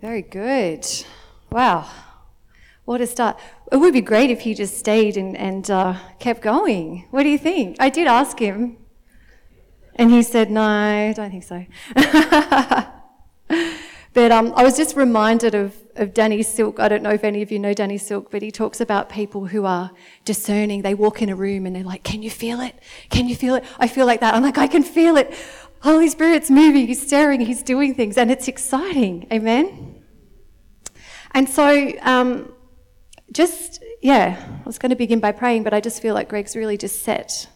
Very good. Wow. What a start. It would be great if he just stayed and, and uh, kept going. What do you think? I did ask him. And he said, no, I don't think so. but um, I was just reminded of, of Danny Silk. I don't know if any of you know Danny Silk, but he talks about people who are discerning. They walk in a room and they're like, can you feel it? Can you feel it? I feel like that. I'm like, I can feel it. Holy Spirit's moving, He's stirring, He's doing things, and it's exciting. Amen? And so, um, just, yeah, I was going to begin by praying, but I just feel like Greg's really just set.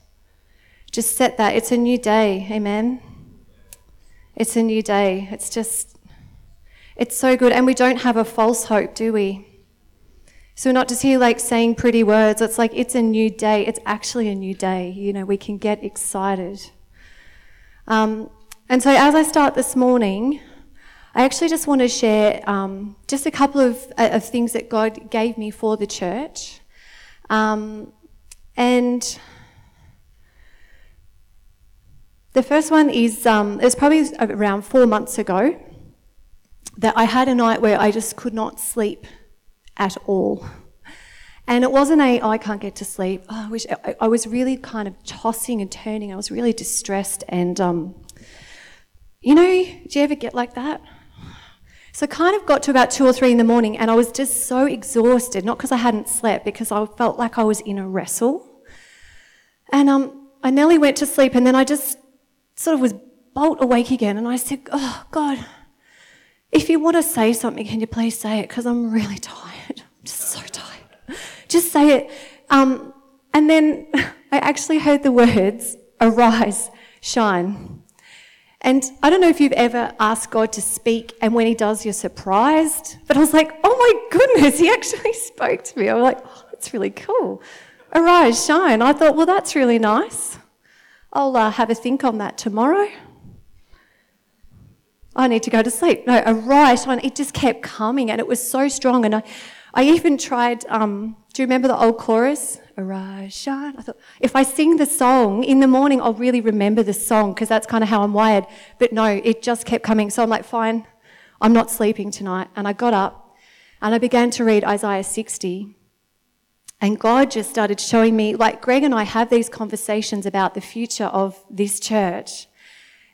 Just set that. It's a new day. Amen? It's a new day. It's just, it's so good. And we don't have a false hope, do we? So we're not just here like saying pretty words. It's like it's a new day. It's actually a new day. You know, we can get excited. Um, and so as I start this morning, I actually just want to share um, just a couple of, uh, of, things that God gave me for the church. Um, and the first one is um, it was probably around four months ago that I had a night where I just could not sleep at all. And it wasn't a, oh, I can't get to sleep. Oh, I, wish, I, I, was really kind of tossing and turning. I was really distressed. And, um, you know, do you ever get like that? So I kind of got to about two or three in the morning and I was just so exhausted, not because I hadn't slept, because I felt like I was in a wrestle. And um, I nearly went to sleep and then I just sort of was bolt awake again. And I said, Oh, God, if you want to say something, can you please say it? Because I'm really tired. I'm just so tired. Just say it. Um, and then I actually heard the words, arise, shine. And I don't know if you've ever asked God to speak, and when He does, you're surprised. But I was like, oh my goodness, He actually spoke to me. I was like, oh, that's really cool. Arise, shine. I thought, well, that's really nice. I'll uh, have a think on that tomorrow. I need to go to sleep. No, arise, shine. It just kept coming, and it was so strong. And I, I even tried, um, do you remember the old chorus? Arise, shine. I thought, if I sing the song in the morning, I'll really remember the song because that's kind of how I'm wired. But no, it just kept coming. So I'm like, fine, I'm not sleeping tonight. And I got up and I began to read Isaiah 60. And God just started showing me, like Greg and I have these conversations about the future of this church.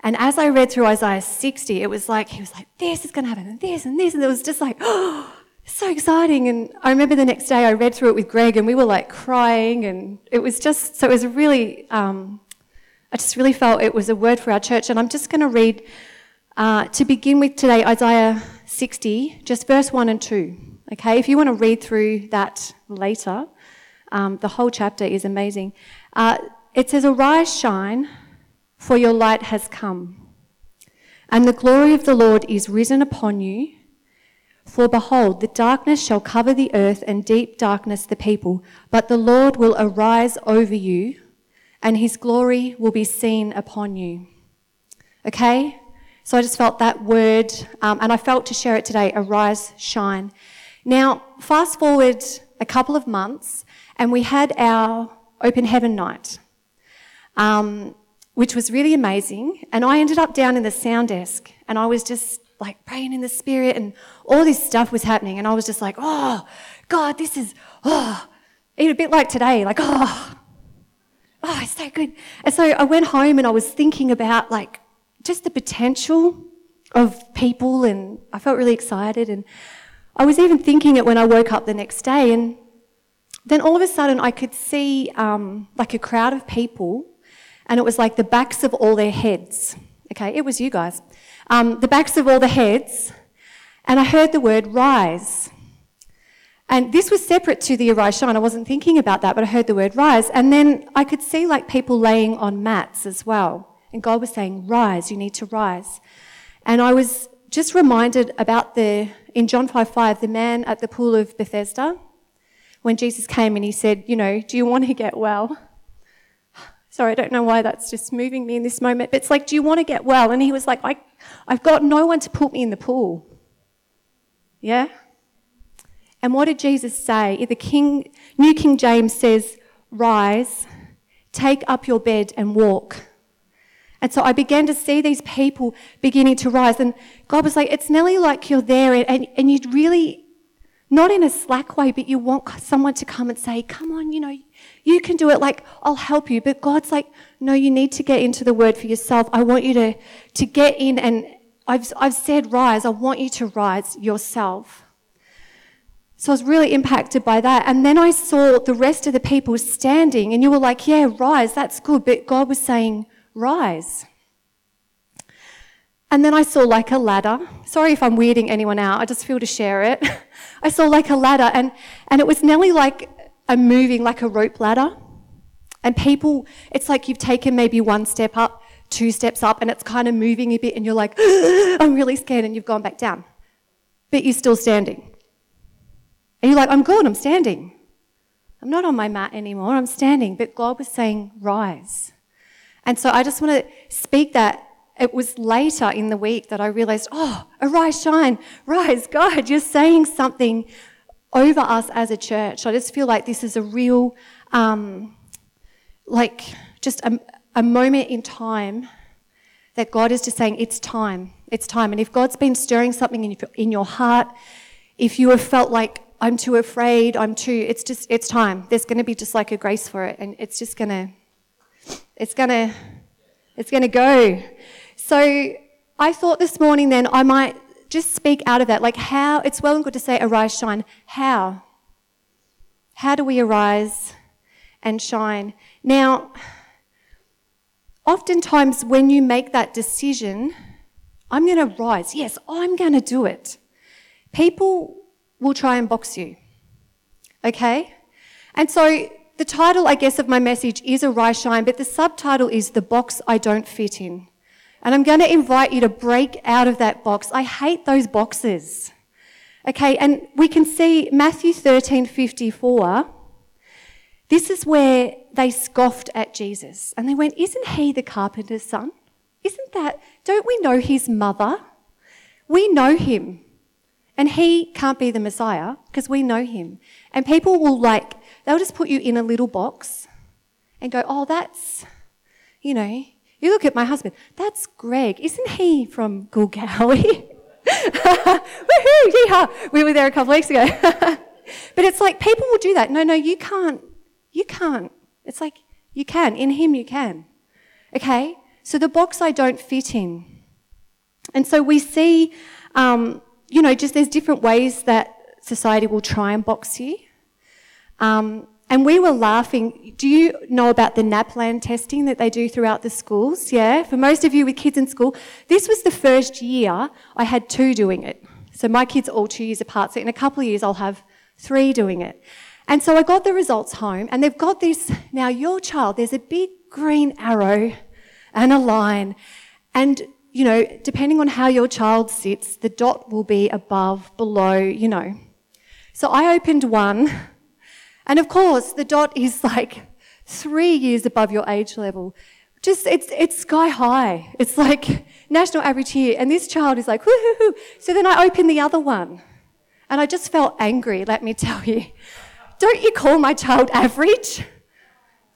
And as I read through Isaiah 60, it was like, he was like, this is going to happen, and this, and this. And it was just like, oh, so exciting. And I remember the next day I read through it with Greg and we were like crying and it was just, so it was really, um, I just really felt it was a word for our church. And I'm just going to read, uh, to begin with today, Isaiah 60, just verse 1 and 2. Okay, if you want to read through that later, um, the whole chapter is amazing. Uh, it says, Arise, shine, for your light has come, and the glory of the Lord is risen upon you. For behold, the darkness shall cover the earth, and deep darkness the people. But the Lord will arise over you, and his glory will be seen upon you. Okay? So I just felt that word, um, and I felt to share it today arise, shine. Now, fast forward a couple of months, and we had our open heaven night, um, which was really amazing. And I ended up down in the sound desk, and I was just like praying in the spirit and all this stuff was happening. And I was just like, oh, God, this is, oh, a bit like today, like, oh, oh, it's so good. And so I went home and I was thinking about like just the potential of people and I felt really excited. And I was even thinking it when I woke up the next day. And then all of a sudden I could see um, like a crowd of people and it was like the backs of all their heads. Okay, it was you guys um, the backs of all the heads, and I heard the word rise. And this was separate to the arise shine. I wasn't thinking about that, but I heard the word rise. And then I could see like people laying on mats as well. And God was saying, rise, you need to rise. And I was just reminded about the, in John 5 5, the man at the pool of Bethesda, when Jesus came and he said, you know, do you want to get well? Sorry, I don't know why that's just moving me in this moment, but it's like, do you want to get well? And he was like, I I've got no one to put me in the pool. Yeah? And what did Jesus say? The King, New King James says, Rise, take up your bed and walk. And so I began to see these people beginning to rise. And God was like, it's nearly like you're there and, and you'd really, not in a slack way, but you want someone to come and say, come on, you know, you can do it. Like, I'll help you. But God's like, no, you need to get into the word for yourself. I want you to, to get in and I've, I've said rise. I want you to rise yourself. So I was really impacted by that. And then I saw the rest of the people standing, and you were like, yeah, rise, that's good. But God was saying, rise. And then I saw like a ladder. Sorry if I'm weirding anyone out, I just feel to share it. I saw like a ladder, and, and it was nearly like a moving, like a rope ladder. And people, it's like you've taken maybe one step up, two steps up, and it's kind of moving a bit, and you're like, I'm really scared, and you've gone back down. But you're still standing. And you're like, I'm good, I'm standing. I'm not on my mat anymore, I'm standing. But God was saying, rise. And so I just want to speak that. It was later in the week that I realized, oh, arise, shine, rise, God, you're saying something over us as a church. I just feel like this is a real, um, like, just a, a moment in time that God is just saying, it's time, it's time. And if God's been stirring something in your, in your heart, if you have felt like I'm too afraid, I'm too, it's just, it's time. There's going to be just like a grace for it, and it's just going to, it's going to, it's going to go. So I thought this morning then I might just speak out of that. Like, how, it's well and good to say arise, shine. How? How do we arise and shine? Now, oftentimes when you make that decision, I'm going to rise. Yes, I'm going to do it. People will try and box you. Okay? And so the title, I guess, of my message is Arise Shine, but the subtitle is The Box I Don't Fit In. And I'm going to invite you to break out of that box. I hate those boxes. Okay, and we can see Matthew 13 54. This is where they scoffed at Jesus and they went, Isn't he the carpenter's son? Isn't that, don't we know his mother? We know him. And he can't be the Messiah because we know him. And people will like, they'll just put you in a little box and go, oh, that's, you know, you look at my husband, that's Greg. Isn't he from Goolgowi? Woohoo, yeehaw. We were there a couple weeks ago. but it's like people will do that. No, no, you can't. You can't. It's like, you can. In him, you can. Okay? So the box I don't fit in. And so we see um, you know, just there's different ways that society will try and box you. Um, and we were laughing. Do you know about the NAPLAN testing that they do throughout the schools? Yeah, for most of you with kids in school, this was the first year I had two doing it. So my kids are all two years apart. So in a couple of years, I'll have three doing it. And so I got the results home, and they've got this. Now, your child, there's a big green arrow and a line, and you know, depending on how your child sits, the dot will be above, below, you know. So I opened one, and of course, the dot is like three years above your age level. Just, it's, it's sky high. It's like national average here. And this child is like, hoo, hoo, hoo. So then I open the other one, and I just felt angry, let me tell you. Don't you call my child average?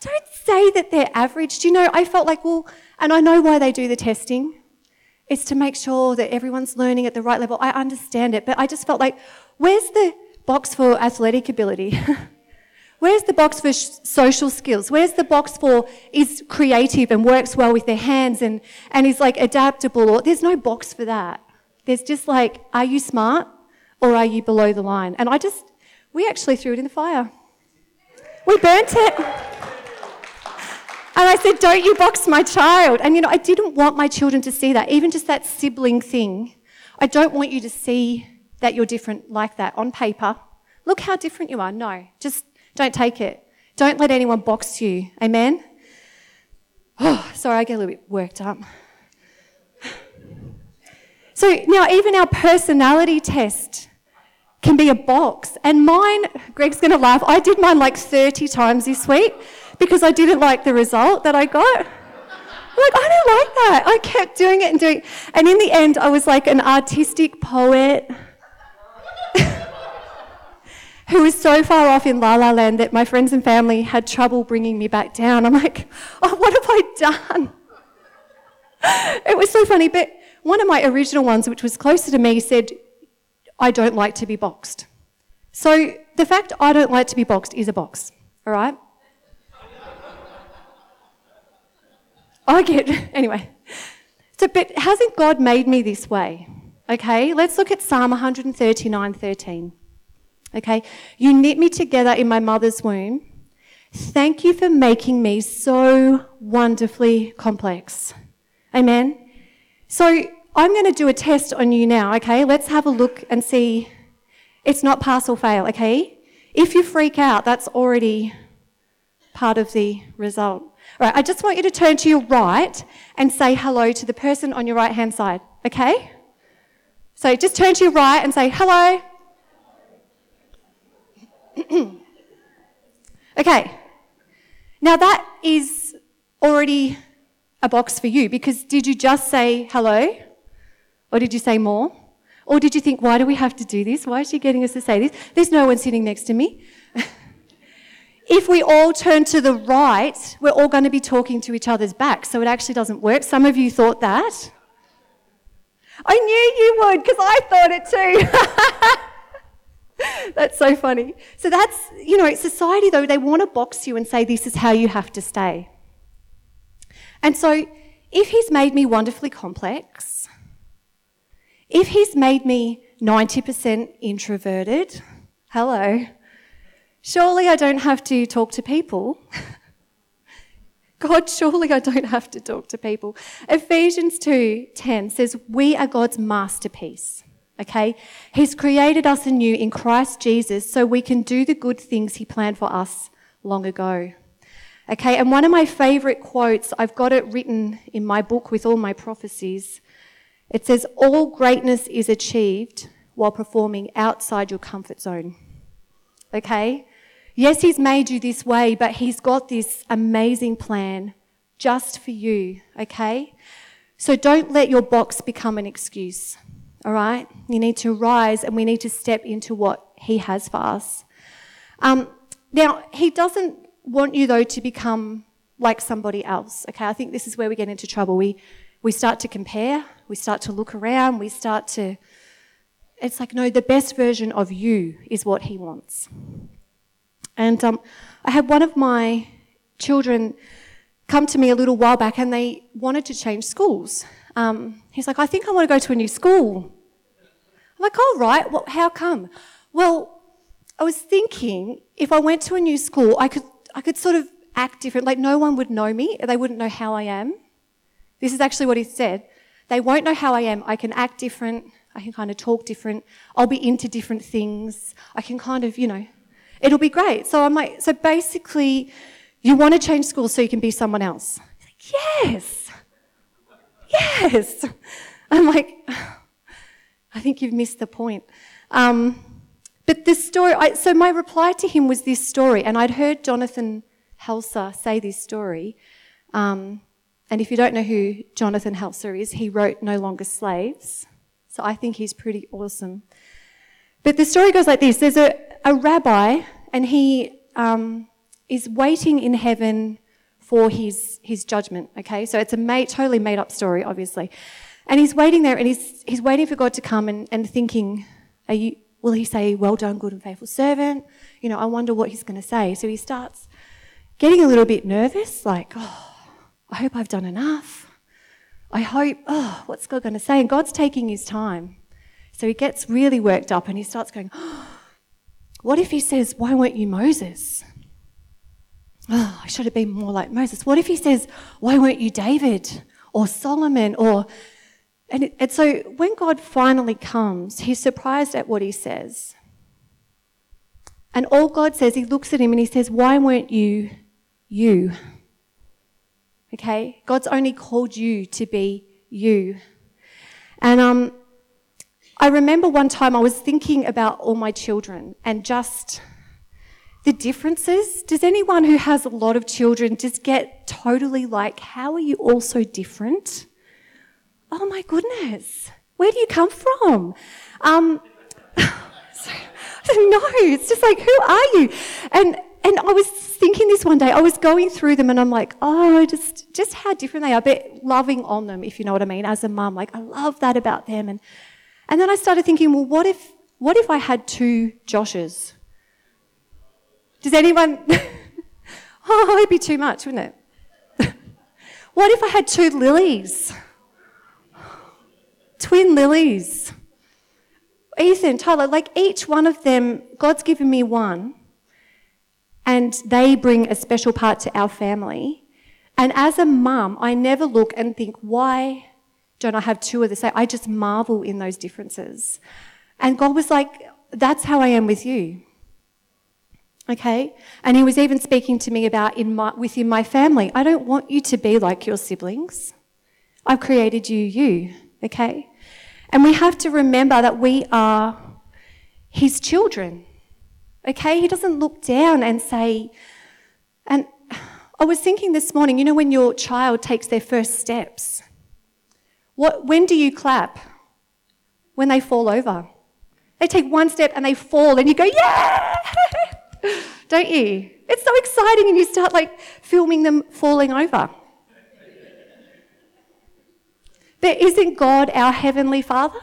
Don't say that they're average. Do you know, I felt like, well, and I know why they do the testing it's to make sure that everyone's learning at the right level. I understand it, but I just felt like, where's the box for athletic ability? Where's the box for social skills? Where's the box for is creative and works well with their hands and, and is like adaptable? Or, there's no box for that. There's just like, are you smart or are you below the line? And I just, we actually threw it in the fire. We burnt it. And I said, Don't you box my child. And you know, I didn't want my children to see that, even just that sibling thing. I don't want you to see that you're different like that on paper. Look how different you are. No, just don't take it. Don't let anyone box you. Amen? Oh, sorry, I get a little bit worked up. So now, even our personality test can be a box. And mine, Greg's going to laugh, I did mine like 30 times this week because I didn't like the result that I got. like, I don't like that. I kept doing it and doing it. And in the end, I was like an artistic poet who was so far off in La La Land that my friends and family had trouble bringing me back down. I'm like, oh, what have I done? it was so funny. But one of my original ones, which was closer to me, said, I don't like to be boxed. So the fact I don't like to be boxed is a box, all right? I get, anyway. So, but hasn't God made me this way? Okay, let's look at Psalm 139 13. Okay, you knit me together in my mother's womb. Thank you for making me so wonderfully complex. Amen. So I'm going to do a test on you now, okay? Let's have a look and see. It's not pass or fail, okay? If you freak out, that's already part of the result. All right, I just want you to turn to your right and say hello to the person on your right hand side, okay? So just turn to your right and say hello. okay, now that is already a box for you because did you just say hello? Or did you say more? Or did you think, why do we have to do this? Why is she getting us to say this? There's no one sitting next to me. if we all turn to the right, we're all going to be talking to each other's back, so it actually doesn't work. Some of you thought that. I knew you would because I thought it too. that's so funny. So that's, you know, society though, they want to box you and say this is how you have to stay. And so if he's made me wonderfully complex, if he's made me 90% introverted, hello, surely I don't have to talk to people. God, surely I don't have to talk to people. Ephesians 2:10 says we are God's masterpiece. Okay? He's created us anew in Christ Jesus so we can do the good things He planned for us long ago. Okay, and one of my favorite quotes, I've got it written in my book with all my prophecies. It says, All greatness is achieved while performing outside your comfort zone. Okay? Yes, He's made you this way, but He's got this amazing plan just for you. Okay? So don't let your box become an excuse. All right? You need to rise and we need to step into what He has for us. Um, now, He doesn't want you, though, to become like somebody else. Okay? I think this is where we get into trouble. We, we start to compare, we start to look around, we start to. It's like, no, the best version of you is what He wants. And um, I had one of my children come to me a little while back and they wanted to change schools. Um, he's like, I think I want to go to a new school. I'm like, all right, well, how come? Well, I was thinking if I went to a new school, I could, I could sort of act different. Like, no one would know me, they wouldn't know how I am. This is actually what he said. They won't know how I am. I can act different. I can kind of talk different. I'll be into different things. I can kind of, you know, it'll be great. So I'm like, so basically, you want to change schools so you can be someone else. Like, yes. Yes. I'm like, I think you've missed the point. Um, but this story, I, so my reply to him was this story, and I'd heard Jonathan Helser say this story. Um, and if you don't know who Jonathan Helser is, he wrote No Longer Slaves. So I think he's pretty awesome. But the story goes like this there's a, a rabbi, and he um, is waiting in heaven for his, his judgment, okay? So it's a made, totally made up story, obviously. And he's waiting there and he's, he's waiting for God to come and, and thinking, are you, will he say, well done, good and faithful servant? You know, I wonder what he's going to say. So he starts getting a little bit nervous, like, oh, I hope I've done enough. I hope, oh, what's God going to say? And God's taking his time. So he gets really worked up and he starts going, oh, what if he says, why weren't you Moses? Oh, I should have been more like Moses. What if he says, why weren't you David or Solomon or. And, and so when God finally comes, he's surprised at what he says. And all God says, he looks at him and he says, Why weren't you you? Okay? God's only called you to be you. And um, I remember one time I was thinking about all my children and just the differences. Does anyone who has a lot of children just get totally like, how are you all so different? Oh my goodness, where do you come from? Um, no, it's just like, who are you? And and I was thinking this one day. I was going through them, and I'm like, oh, just just how different they are, but loving on them, if you know what I mean. As a mum, like I love that about them, and and then I started thinking, well, what if what if I had two Joshes? Does anyone? oh, it'd be too much, wouldn't it? what if I had two Lilies? Twin Lilies. Ethan, Tyler, like each one of them, God's given me one, and they bring a special part to our family. And as a mum, I never look and think, why don't I have two of the same? I just marvel in those differences. And God was like, that's how I am with you. Okay? And he was even speaking to me about in my, within my family. I don't want you to be like your siblings. I've created you, you. Okay? And we have to remember that we are his children. Okay? He doesn't look down and say, and I was thinking this morning, you know, when your child takes their first steps, what, when do you clap? When they fall over. They take one step and they fall, and you go, yeah! Don't you? It's so exciting, and you start like filming them falling over. But isn't God our Heavenly Father?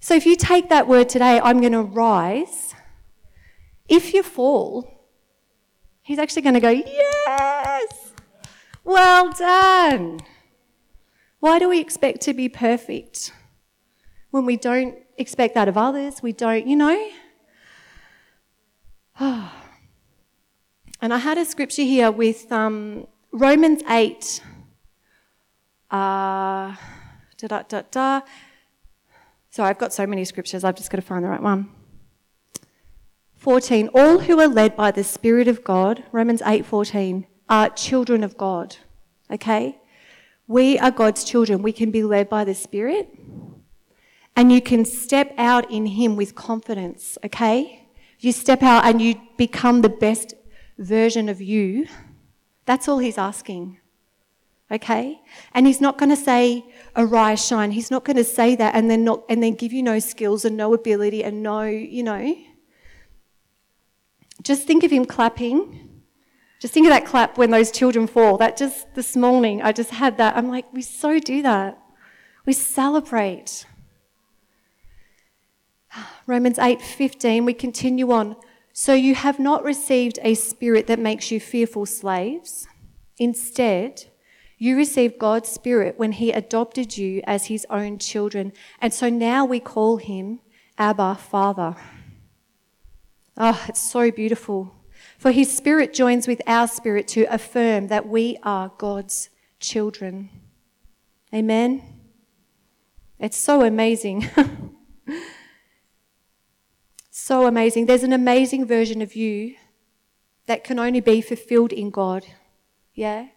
So if you take that word today, I'm going to rise. If you fall, He's actually going to go, Yes! Well done! Why do we expect to be perfect when we don't expect that of others? We don't, you know? and I had a scripture here with um, Romans 8 uh, da da da da. So I've got so many scriptures, I've just got to find the right one. 14. All who are led by the Spirit of God, Romans 8 14, are children of God. Okay? We are God's children. We can be led by the Spirit. And you can step out in Him with confidence. Okay? You step out and you become the best version of you. That's all He's asking okay? And he's not going to say, arise, shine. He's not going to say that and then not, and then give you no skills and no ability and no, you know. Just think of him clapping. Just think of that clap when those children fall. That just this morning, I just had that. I'm like, we so do that. We celebrate. Romans 8:15 we continue on. So you have not received a spirit that makes you fearful slaves. Instead, you received God's Spirit when He adopted you as His own children. And so now we call Him Abba, Father. Oh, it's so beautiful. For His Spirit joins with our spirit to affirm that we are God's children. Amen. It's so amazing. so amazing. There's an amazing version of you that can only be fulfilled in God. Yeah?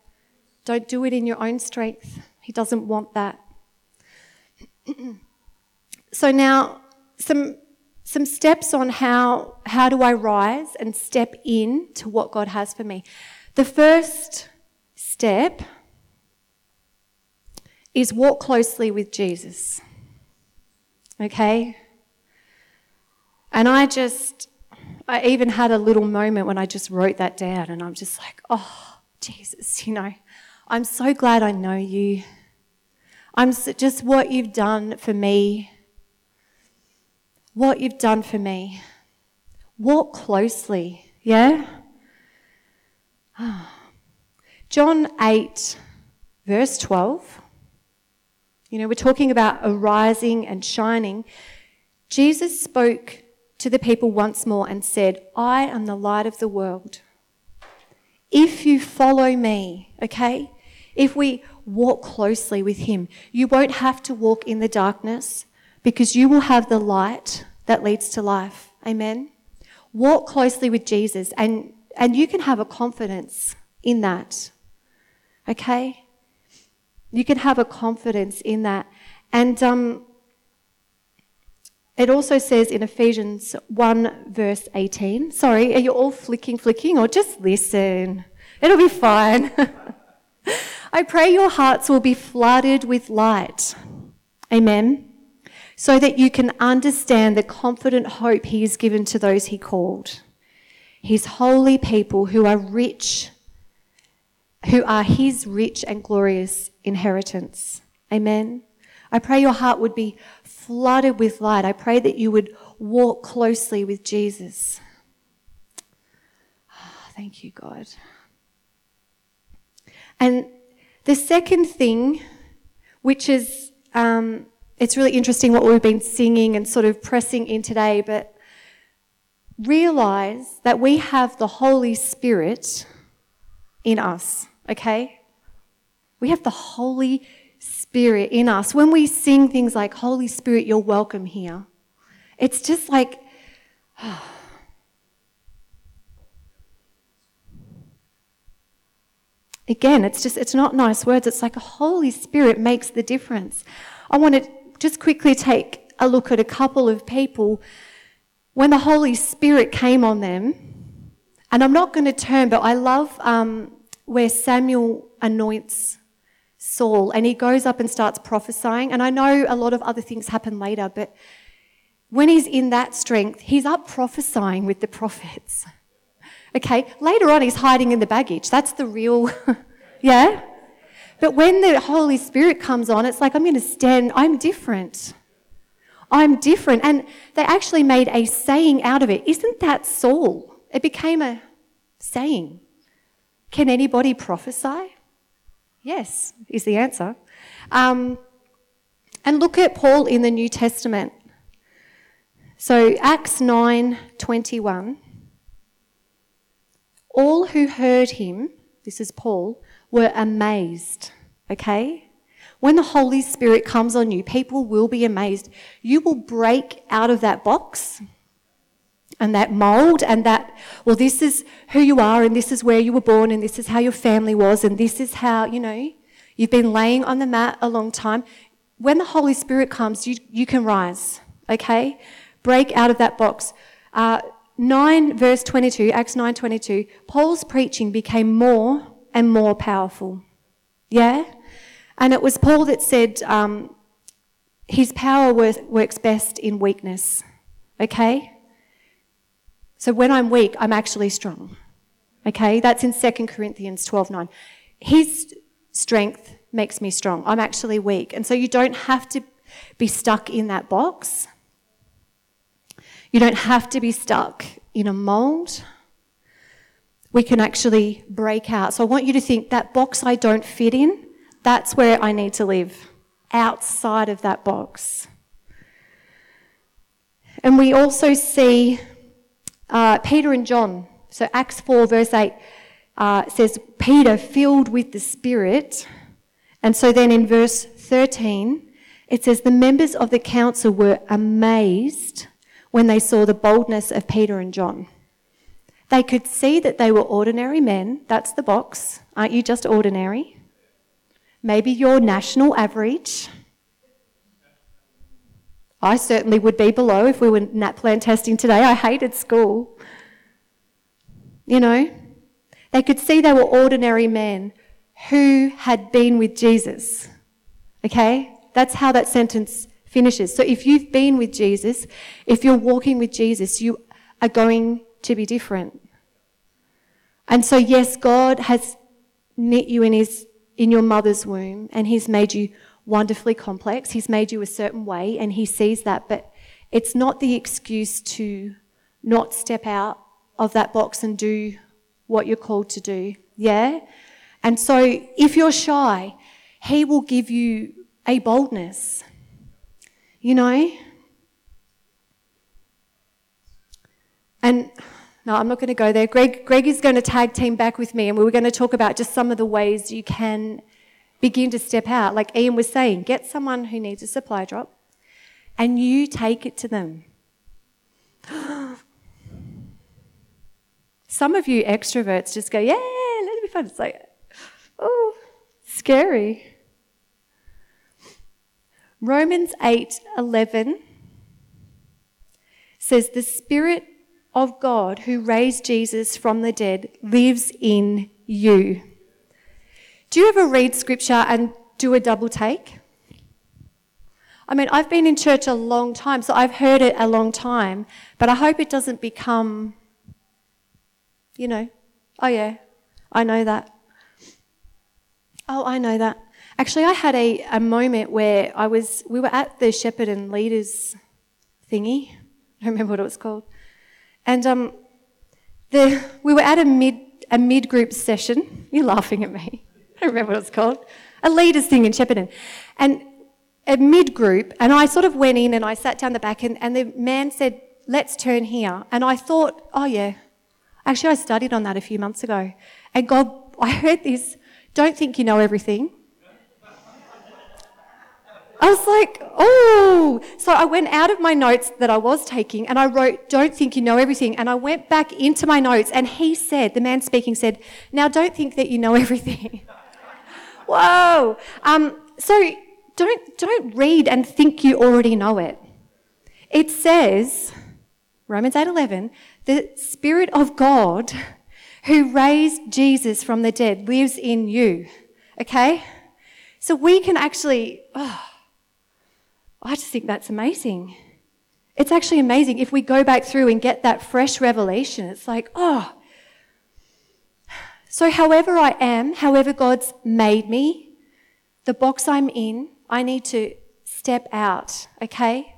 Don't do it in your own strength. He doesn't want that. so now, some some steps on how how do I rise and step in to what God has for me. The first step is walk closely with Jesus. Okay? And I just I even had a little moment when I just wrote that down and I'm just like, "Oh, Jesus, you know, I'm so glad I know you. I'm just what you've done for me. What you've done for me. Walk closely, yeah? Ah. John 8, verse 12. You know, we're talking about arising and shining. Jesus spoke to the people once more and said, I am the light of the world. If you follow me, okay, if we walk closely with Him, you won't have to walk in the darkness because you will have the light that leads to life. Amen. Walk closely with Jesus and, and you can have a confidence in that. Okay? You can have a confidence in that. And um, it also says in Ephesians 1, verse 18. Sorry, are you all flicking, flicking, or just listen? It'll be fine. I pray your hearts will be flooded with light. Amen. So that you can understand the confident hope he has given to those he called. his holy people who are rich, who are his rich and glorious inheritance. Amen. I pray your heart would be flooded with light. I pray that you would walk closely with Jesus. Oh, thank you, God. And the second thing, which is, um, it's really interesting what we've been singing and sort of pressing in today, but realize that we have the Holy Spirit in us, okay? We have the Holy Spirit in us. When we sing things like, Holy Spirit, you're welcome here, it's just like, oh, Again, it's just, it's not nice words. It's like Holy Spirit makes the difference. I want to just quickly take a look at a couple of people when the Holy Spirit came on them. And I'm not going to turn, but I love um, where Samuel anoints Saul and he goes up and starts prophesying. And I know a lot of other things happen later, but when he's in that strength, he's up prophesying with the prophets. Okay, later on, he's hiding in the baggage. That's the real, yeah? But when the Holy Spirit comes on, it's like, I'm going to stand, I'm different. I'm different. And they actually made a saying out of it. Isn't that Saul? It became a saying. Can anybody prophesy? Yes, is the answer. Um, and look at Paul in the New Testament. So Acts 9 21. All who heard him, this is Paul, were amazed. Okay? When the Holy Spirit comes on you, people will be amazed. You will break out of that box and that mold and that, well, this is who you are and this is where you were born and this is how your family was and this is how, you know, you've been laying on the mat a long time. When the Holy Spirit comes, you, you can rise, okay? Break out of that box. Uh, 9 verse 22, Acts 9:22, Paul's preaching became more and more powerful. Yeah? And it was Paul that said um, his power works best in weakness. Okay? So when I'm weak, I'm actually strong. Okay? That's in 2 Corinthians 12:9. His strength makes me strong. I'm actually weak. And so you don't have to be stuck in that box. You don't have to be stuck in a mold. We can actually break out. So I want you to think that box I don't fit in, that's where I need to live, outside of that box. And we also see uh, Peter and John. So Acts 4, verse 8 uh, says, Peter filled with the Spirit. And so then in verse 13, it says, The members of the council were amazed when they saw the boldness of Peter and John. They could see that they were ordinary men. That's the box. Aren't you just ordinary? Maybe you're national average. I certainly would be below if we were NAPLAN testing today. I hated school. You know, they could see they were ordinary men who had been with Jesus. Okay? That's how that sentence finishes. So if you've been with Jesus, if you're walking with Jesus, you are going to be different. And so yes, God has knit you in his in your mother's womb and he's made you wonderfully complex. He's made you a certain way and he sees that, but it's not the excuse to not step out of that box and do what you're called to do. Yeah? And so if you're shy, he will give you a boldness you know? And no, I'm not going to go there. Greg, Greg is going to tag team back with me, and we were going to talk about just some of the ways you can begin to step out. Like Ian was saying, get someone who needs a supply drop, and you take it to them. Some of you extroverts just go, yeah, let it be fun. It's like, oh, scary. Romans 8:11 says the spirit of God who raised Jesus from the dead lives in you. Do you ever read scripture and do a double take? I mean, I've been in church a long time, so I've heard it a long time, but I hope it doesn't become You know. Oh, yeah. I know that. Oh, I know that. Actually, I had a, a moment where I was, we were at the Shepparton Leaders thingy. I don't remember what it was called. And um, the, we were at a mid, a mid group session. You're laughing at me. I remember what it's called. A leaders thing in Shepparton. And a mid group, and I sort of went in and I sat down the back, and, and the man said, Let's turn here. And I thought, Oh, yeah. Actually, I studied on that a few months ago. And God, I heard this don't think you know everything. I was like, oh. So I went out of my notes that I was taking and I wrote, don't think you know everything. And I went back into my notes and he said, the man speaking said, now don't think that you know everything. Whoa. Um, so don't, don't read and think you already know it. It says, Romans 8:11, the Spirit of God who raised Jesus from the dead lives in you. Okay? So we can actually, oh, I just think that's amazing. It's actually amazing if we go back through and get that fresh revelation. It's like, oh. So, however I am, however God's made me, the box I'm in, I need to step out, okay?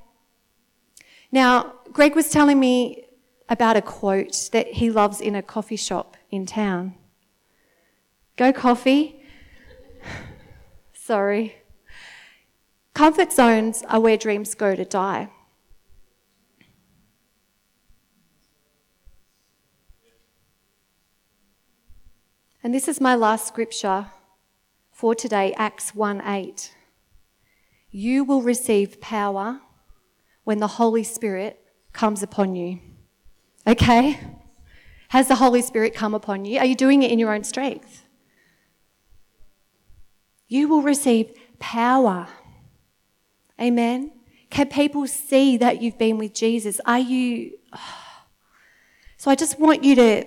Now, Greg was telling me about a quote that he loves in a coffee shop in town. Go coffee. Sorry. Comfort zones are where dreams go to die. And this is my last scripture for today, Acts 1 8. You will receive power when the Holy Spirit comes upon you. Okay? Has the Holy Spirit come upon you? Are you doing it in your own strength? You will receive power Amen. Can people see that you've been with Jesus? Are you. So I just want you to,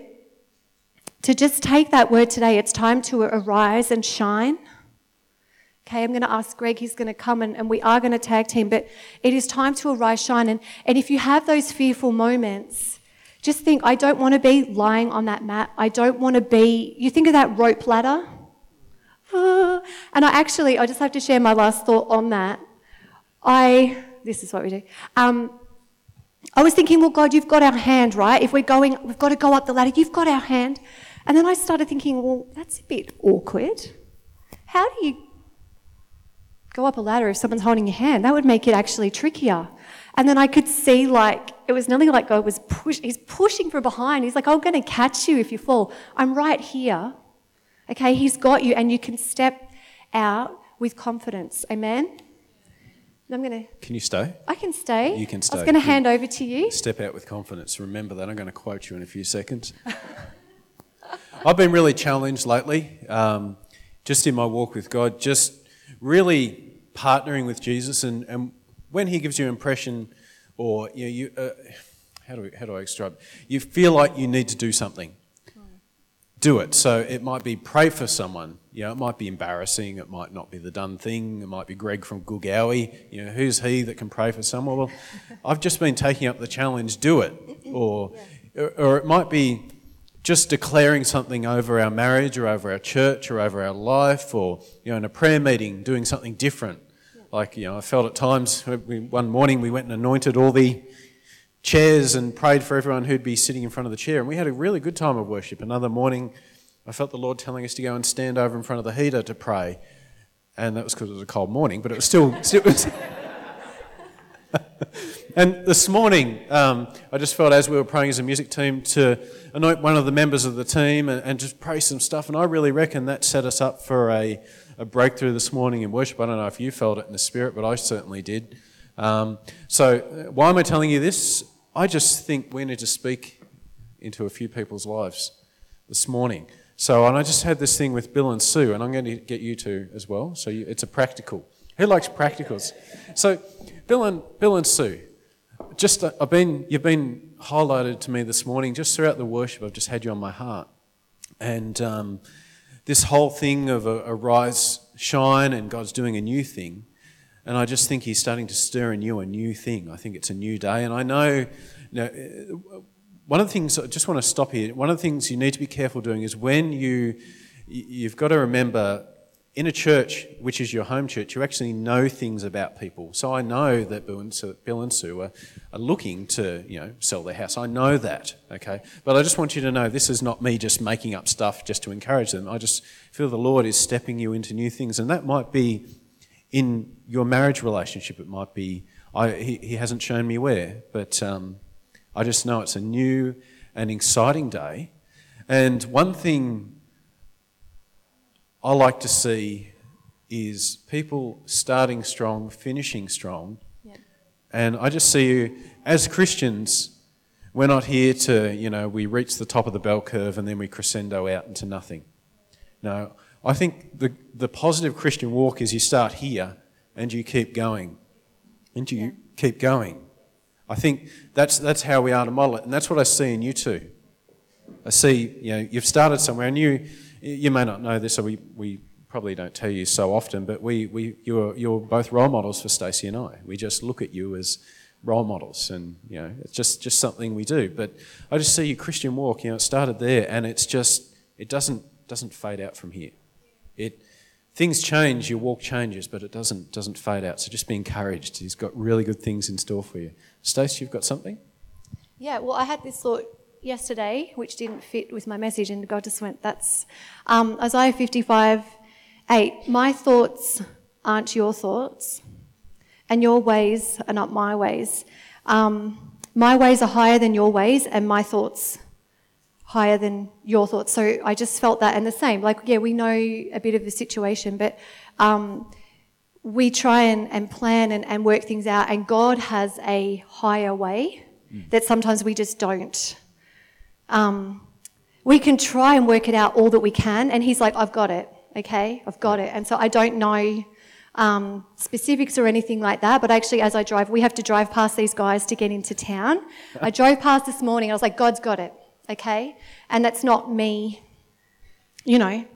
to just take that word today. It's time to arise and shine. Okay, I'm going to ask Greg, he's going to come and, and we are going to tag team, but it is time to arise, shine. And, and if you have those fearful moments, just think, I don't want to be lying on that mat. I don't want to be, you think of that rope ladder? And I actually, I just have to share my last thought on that. I, this is what we do. Um, I was thinking, well, God, you've got our hand, right? If we're going, we've got to go up the ladder, you've got our hand. And then I started thinking, well, that's a bit awkward. How do you go up a ladder if someone's holding your hand? That would make it actually trickier. And then I could see, like, it was nearly like God was push, he's pushing from behind. He's like, I'm going to catch you if you fall. I'm right here. Okay, he's got you, and you can step out with confidence. Amen? I'm going to. Can you stay? I can stay. You can stay. I was going to hand over to you. Step out with confidence. Remember that. I'm going to quote you in a few seconds. I've been really challenged lately, um, just in my walk with God, just really partnering with Jesus. And, and when He gives you impression, or you, know, you uh, how do we, how do I describe? You feel like you need to do something do it. So it might be pray for someone. You know, it might be embarrassing. It might not be the done thing. It might be Greg from Goolgowi. You know, who's he that can pray for someone? Well, I've just been taking up the challenge. Do it. Or, or it might be just declaring something over our marriage or over our church or over our life or, you know, in a prayer meeting, doing something different. Like, you know, I felt at times, one morning we went and anointed all the chairs and prayed for everyone who'd be sitting in front of the chair. And we had a really good time of worship. Another morning, I felt the Lord telling us to go and stand over in front of the heater to pray. And that was because it was a cold morning, but it was still. It was and this morning, um, I just felt as we were praying as a music team to anoint one of the members of the team and, and just pray some stuff. And I really reckon that set us up for a, a breakthrough this morning in worship. I don't know if you felt it in the spirit, but I certainly did. Um, so, uh, why am I telling you this? I just think we need to speak into a few people's lives this morning. So, and I just had this thing with Bill and Sue, and I'm going to get you two as well. So, you, it's a practical. Who likes practicals? So, Bill and Bill and Sue, just uh, I've been you've been highlighted to me this morning. Just throughout the worship, I've just had you on my heart, and um, this whole thing of a, a rise, shine, and God's doing a new thing. And I just think He's starting to stir in you a new thing. I think it's a new day. And I know, you know one of the things I just want to stop here. One of the things you need to be careful doing is when you you've got to remember in a church, which is your home church, you actually know things about people. So I know that Bill and Sue, are, are, looking to, you know, sell their house. I know that, okay? But I just want you to know this is not me just making up stuff just to encourage them. I just feel the Lord is stepping you into new things. And that might be in your marriage relationship. It might be, I, he, he hasn't shown me where, but um, I just know it's a new and exciting day. And one thing I like to see is people starting strong, finishing strong. Yeah. And I just see you, as Christians, we're not here to, you know, we reach the top of the bell curve and then we crescendo out into nothing. No, I think the, the positive Christian walk is you start here and you keep going. And you yeah. keep going. I think that's, that's how we are to model it. And that's what I see in you two. I see, you know, you've started somewhere and you, you may not know this, so we, we probably don't tell you so often, but we, we, you're, you're both role models for Stacey and I. We just look at you as role models, and you know, it's just, just something we do. But I just see your Christian walk, you know, it started there, and it's just, it doesn't, doesn't fade out from here. It, things change, your walk changes, but it doesn't, doesn't fade out. So just be encouraged. He's got really good things in store for you. Stacey, you've got something? Yeah, well, I had this thought yesterday, which didn't fit with my message, and God just went, that's um, Isaiah 55 8. My thoughts aren't your thoughts, and your ways are not my ways. Um, my ways are higher than your ways, and my thoughts higher than your thoughts. So I just felt that, and the same. Like, yeah, we know a bit of the situation, but um, we try and, and plan and, and work things out, and God has a higher way mm. that sometimes we just don't um, we can try and work it out all that we can. And he's like, I've got it, okay? I've got it. And so I don't know um, specifics or anything like that, but actually, as I drive, we have to drive past these guys to get into town. I drove past this morning, I was like, God's got it, okay? And that's not me, you know.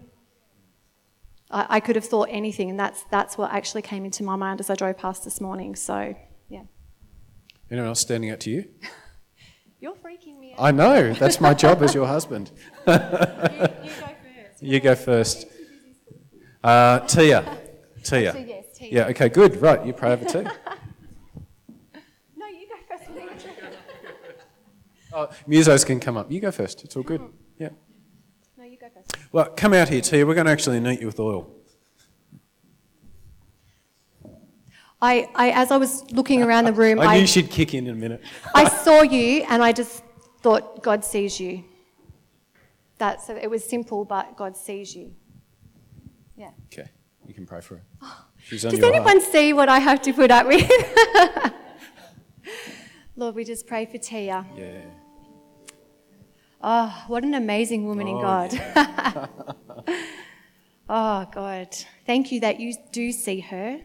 I, I could have thought anything, and that's, that's what actually came into my mind as I drove past this morning. So, yeah. Anyone else standing out to you? You're freaking me out. I know. That's my job as your husband. you, you, go first. You go first. Uh, Tia. Tia. Actually, yes, Tia. Yeah, okay, good. Right, you pray over tea. no, you go first. oh, musos can come up. You go first. It's all good. Yeah. No, you go first. Well, come out here, Tia. We're going to actually anoint you with oil. I, I, as I was looking around the room, I, I knew she'd kick in in a minute. I saw you, and I just thought, God sees you. That's it was simple, but God sees you. Yeah. Okay, you can pray for her. Oh. She's Does anyone heart. see what I have to put up with? Lord, we just pray for Tia. Yeah. Oh, what an amazing woman oh, in God. Yeah. oh, God. Thank you that you do see her.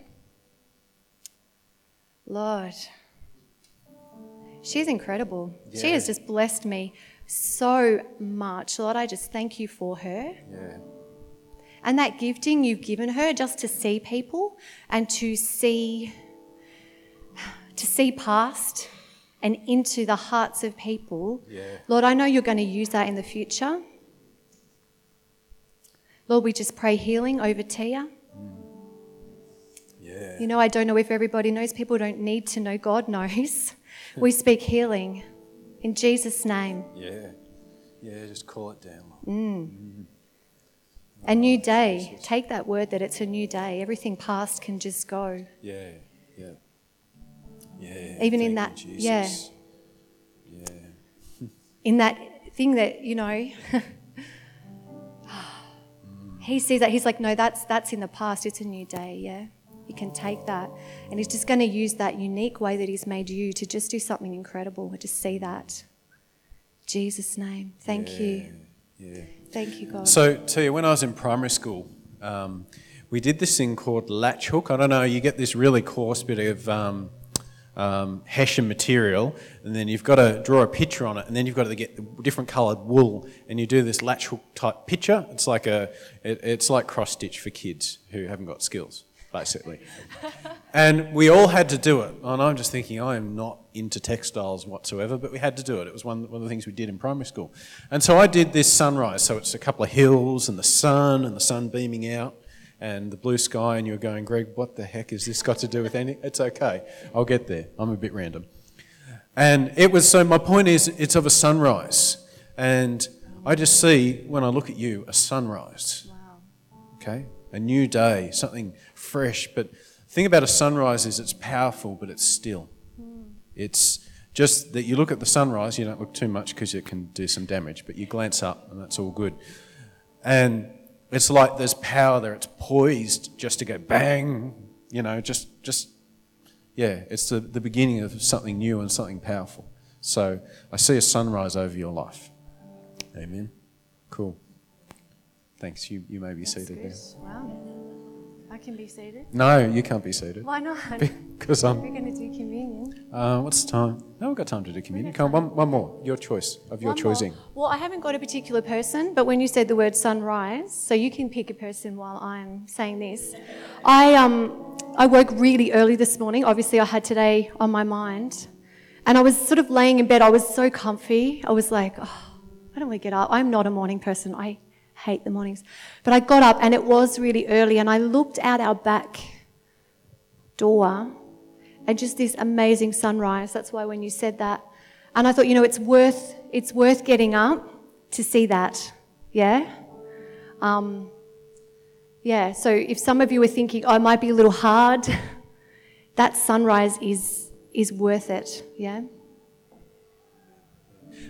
Lord, she's incredible. Yeah. She has just blessed me so much. Lord, I just thank you for her. Yeah. And that gifting you've given her just to see people and to see to see past and into the hearts of people. Yeah. Lord, I know you're going to use that in the future. Lord, we just pray healing over Tia. Yeah. You know, I don't know if everybody knows. People don't need to know. God knows. we speak healing in Jesus' name. Yeah. Yeah, just call it down. Mm. Mm. A new day. Take that word that it's a new day. Everything past can just go. Yeah, yeah. Yeah. Even in that, yeah. Yeah. in that thing that, you know, he sees that. He's like, no, that's, that's in the past. It's a new day, yeah. You can take that. And He's just going to use that unique way that He's made you to just do something incredible. I just see that. Jesus' name. Thank yeah, you. Yeah. Thank you, God. So, tell you, when I was in primary school, um, we did this thing called latch hook. I don't know, you get this really coarse bit of um, um, hessian material, and then you've got to draw a picture on it, and then you've got to get different coloured wool, and you do this latch hook type picture. It's like a, it, it's like cross stitch for kids who haven't got skills. Basically. and we all had to do it. And I'm just thinking, I am not into textiles whatsoever, but we had to do it. It was one, one of the things we did in primary school. And so I did this sunrise. So it's a couple of hills and the sun and the sun beaming out and the blue sky, and you're going, Greg, what the heck has this got to do with anything? It's okay. I'll get there. I'm a bit random. And it was so, my point is, it's of a sunrise. And I just see, when I look at you, a sunrise. Wow. Okay? A new day, something fresh. But the thing about a sunrise is it's powerful, but it's still. It's just that you look at the sunrise, you don't look too much because it can do some damage, but you glance up and that's all good. And it's like there's power there. It's poised just to go bang, you know, just, just yeah, it's the, the beginning of something new and something powerful. So I see a sunrise over your life. Amen. Cool. Thanks. You, you may be seated Good. now. Wow. Can be seated. No, you can't be seated. Why not? Because I'm. We're I'm. going to do communion. Uh, what's the time? No, we've got time to do communion. Come on, one, one more. Your choice of your One more. choosing. Well, I haven't got a particular person, but when you said the word sunrise, so you can pick a person while I'm saying this. I um I woke really early this morning. Obviously, I had today on my mind, and I was sort of laying in bed. I was so comfy. I was like, oh, I don't to get up. I'm not a morning person. I hate the mornings, but I got up and it was really early, and I looked out our back door and just this amazing sunrise. That's why when you said that, and I thought, you know, it's worth it's worth getting up to see that. Yeah. Um, yeah. So if some of you are thinking, oh, might be a little hard, that sunrise is is worth it. Yeah.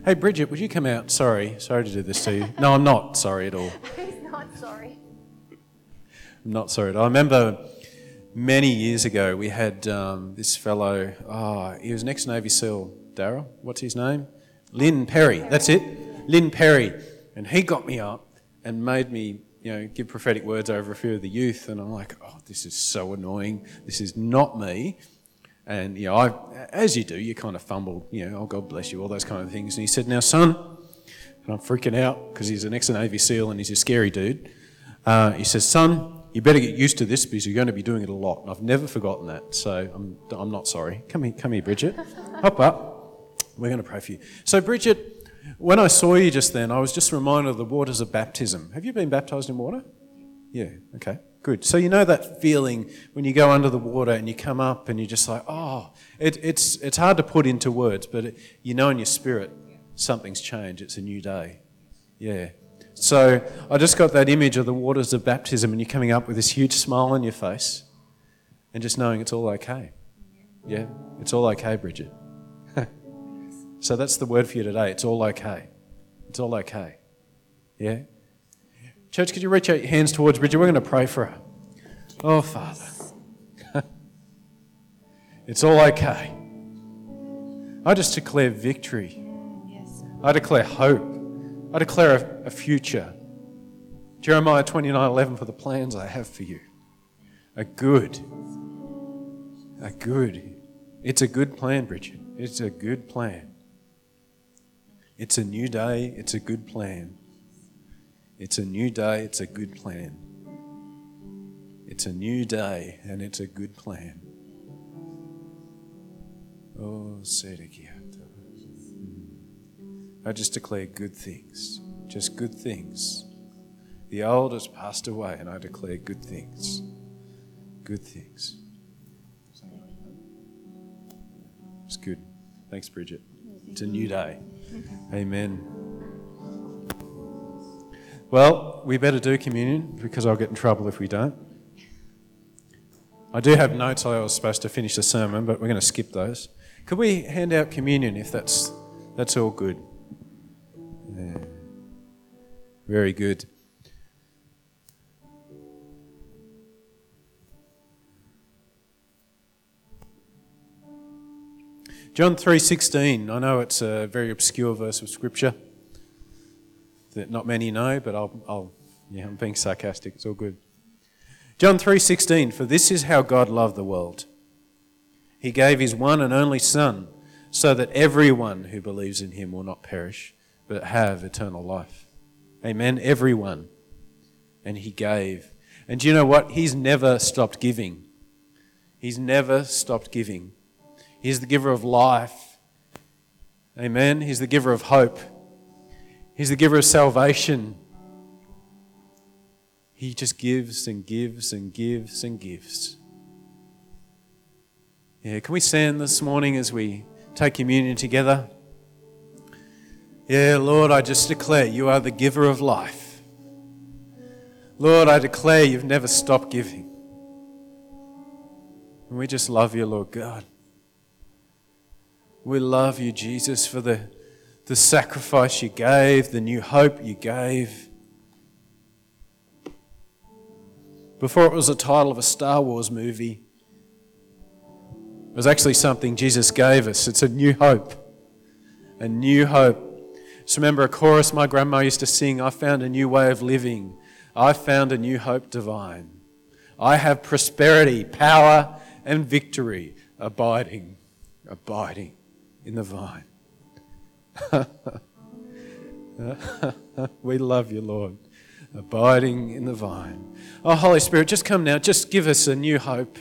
Hey, Bridget, would you come out? Sorry, sorry to do this to you. No, I'm not sorry at all. He's not sorry. I'm not sorry at all. I remember many years ago we had um, this fellow, oh, he was an ex Navy SEAL, Darryl. What's his name? Lynn Perry. That's it. Lynn Perry. And he got me up and made me, you know, give prophetic words over a few of the youth. And I'm like, oh, this is so annoying. This is not me. And, you know, I, as you do, you kind of fumble, you know, oh, God bless you, all those kind of things. And he said, now, son, and I'm freaking out because he's an ex Navy SEAL and he's a scary dude. Uh, he says, son, you better get used to this because you're going to be doing it a lot. And I've never forgotten that, so I'm, I'm not sorry. Come here, come here, Bridget. Hop up. We're going to pray for you. So, Bridget, when I saw you just then, I was just reminded of the waters of baptism. Have you been baptized in water? Yeah, okay, good. So you know that feeling when you go under the water and you come up and you're just like, oh, it, it's, it's hard to put into words, but it, you know in your spirit something's changed. It's a new day. Yeah. So I just got that image of the waters of baptism and you're coming up with this huge smile on your face and just knowing it's all okay. Yeah, it's all okay, Bridget. so that's the word for you today. It's all okay. It's all okay. Yeah? Church, could you reach out your hands towards Bridget? We're going to pray for her. Oh, Father. it's all okay. I just declare victory. Yes. I declare hope. I declare a, a future. Jeremiah 29 11 for the plans I have for you. A good. A good. It's a good plan, Bridget. It's a good plan. It's a new day. It's a good plan. It's a new day. It's a good plan. It's a new day and it's a good plan. Oh, Sedekiata. I just declare good things, just good things. The old has passed away, and I declare good things. Good things. It's good. Thanks, Bridget. It's a new day. Amen. Well, we better do communion because I'll get in trouble if we don't. I do have notes I was supposed to finish the sermon, but we're going to skip those. Could we hand out communion if that's that's all good? Yeah. Very good. John 3:16. I know it's a very obscure verse of scripture that not many know, but I'll, I'll yeah, I'm being sarcastic. It's all good. John 3:16. For this is how God loved the world. He gave his one and only son so that everyone who believes in him will not perish but have eternal life. Amen. Everyone. And he gave. And do you know what? He's never stopped giving. He's never stopped giving. He's the giver of life. Amen. He's the giver of hope. He's the giver of salvation. He just gives and gives and gives and gives. Yeah, can we stand this morning as we take communion together? Yeah, Lord, I just declare you are the giver of life. Lord, I declare you've never stopped giving. And we just love you, Lord God. We love you, Jesus, for the, the sacrifice you gave, the new hope you gave. Before it was the title of a Star Wars movie, it was actually something Jesus gave us. It's a new hope. A new hope. Just remember a chorus my grandma used to sing I found a new way of living. I found a new hope divine. I have prosperity, power, and victory abiding, abiding in the vine. we love you, Lord. Abiding in the vine. Oh, Holy Spirit, just come now. Just give us a new hope.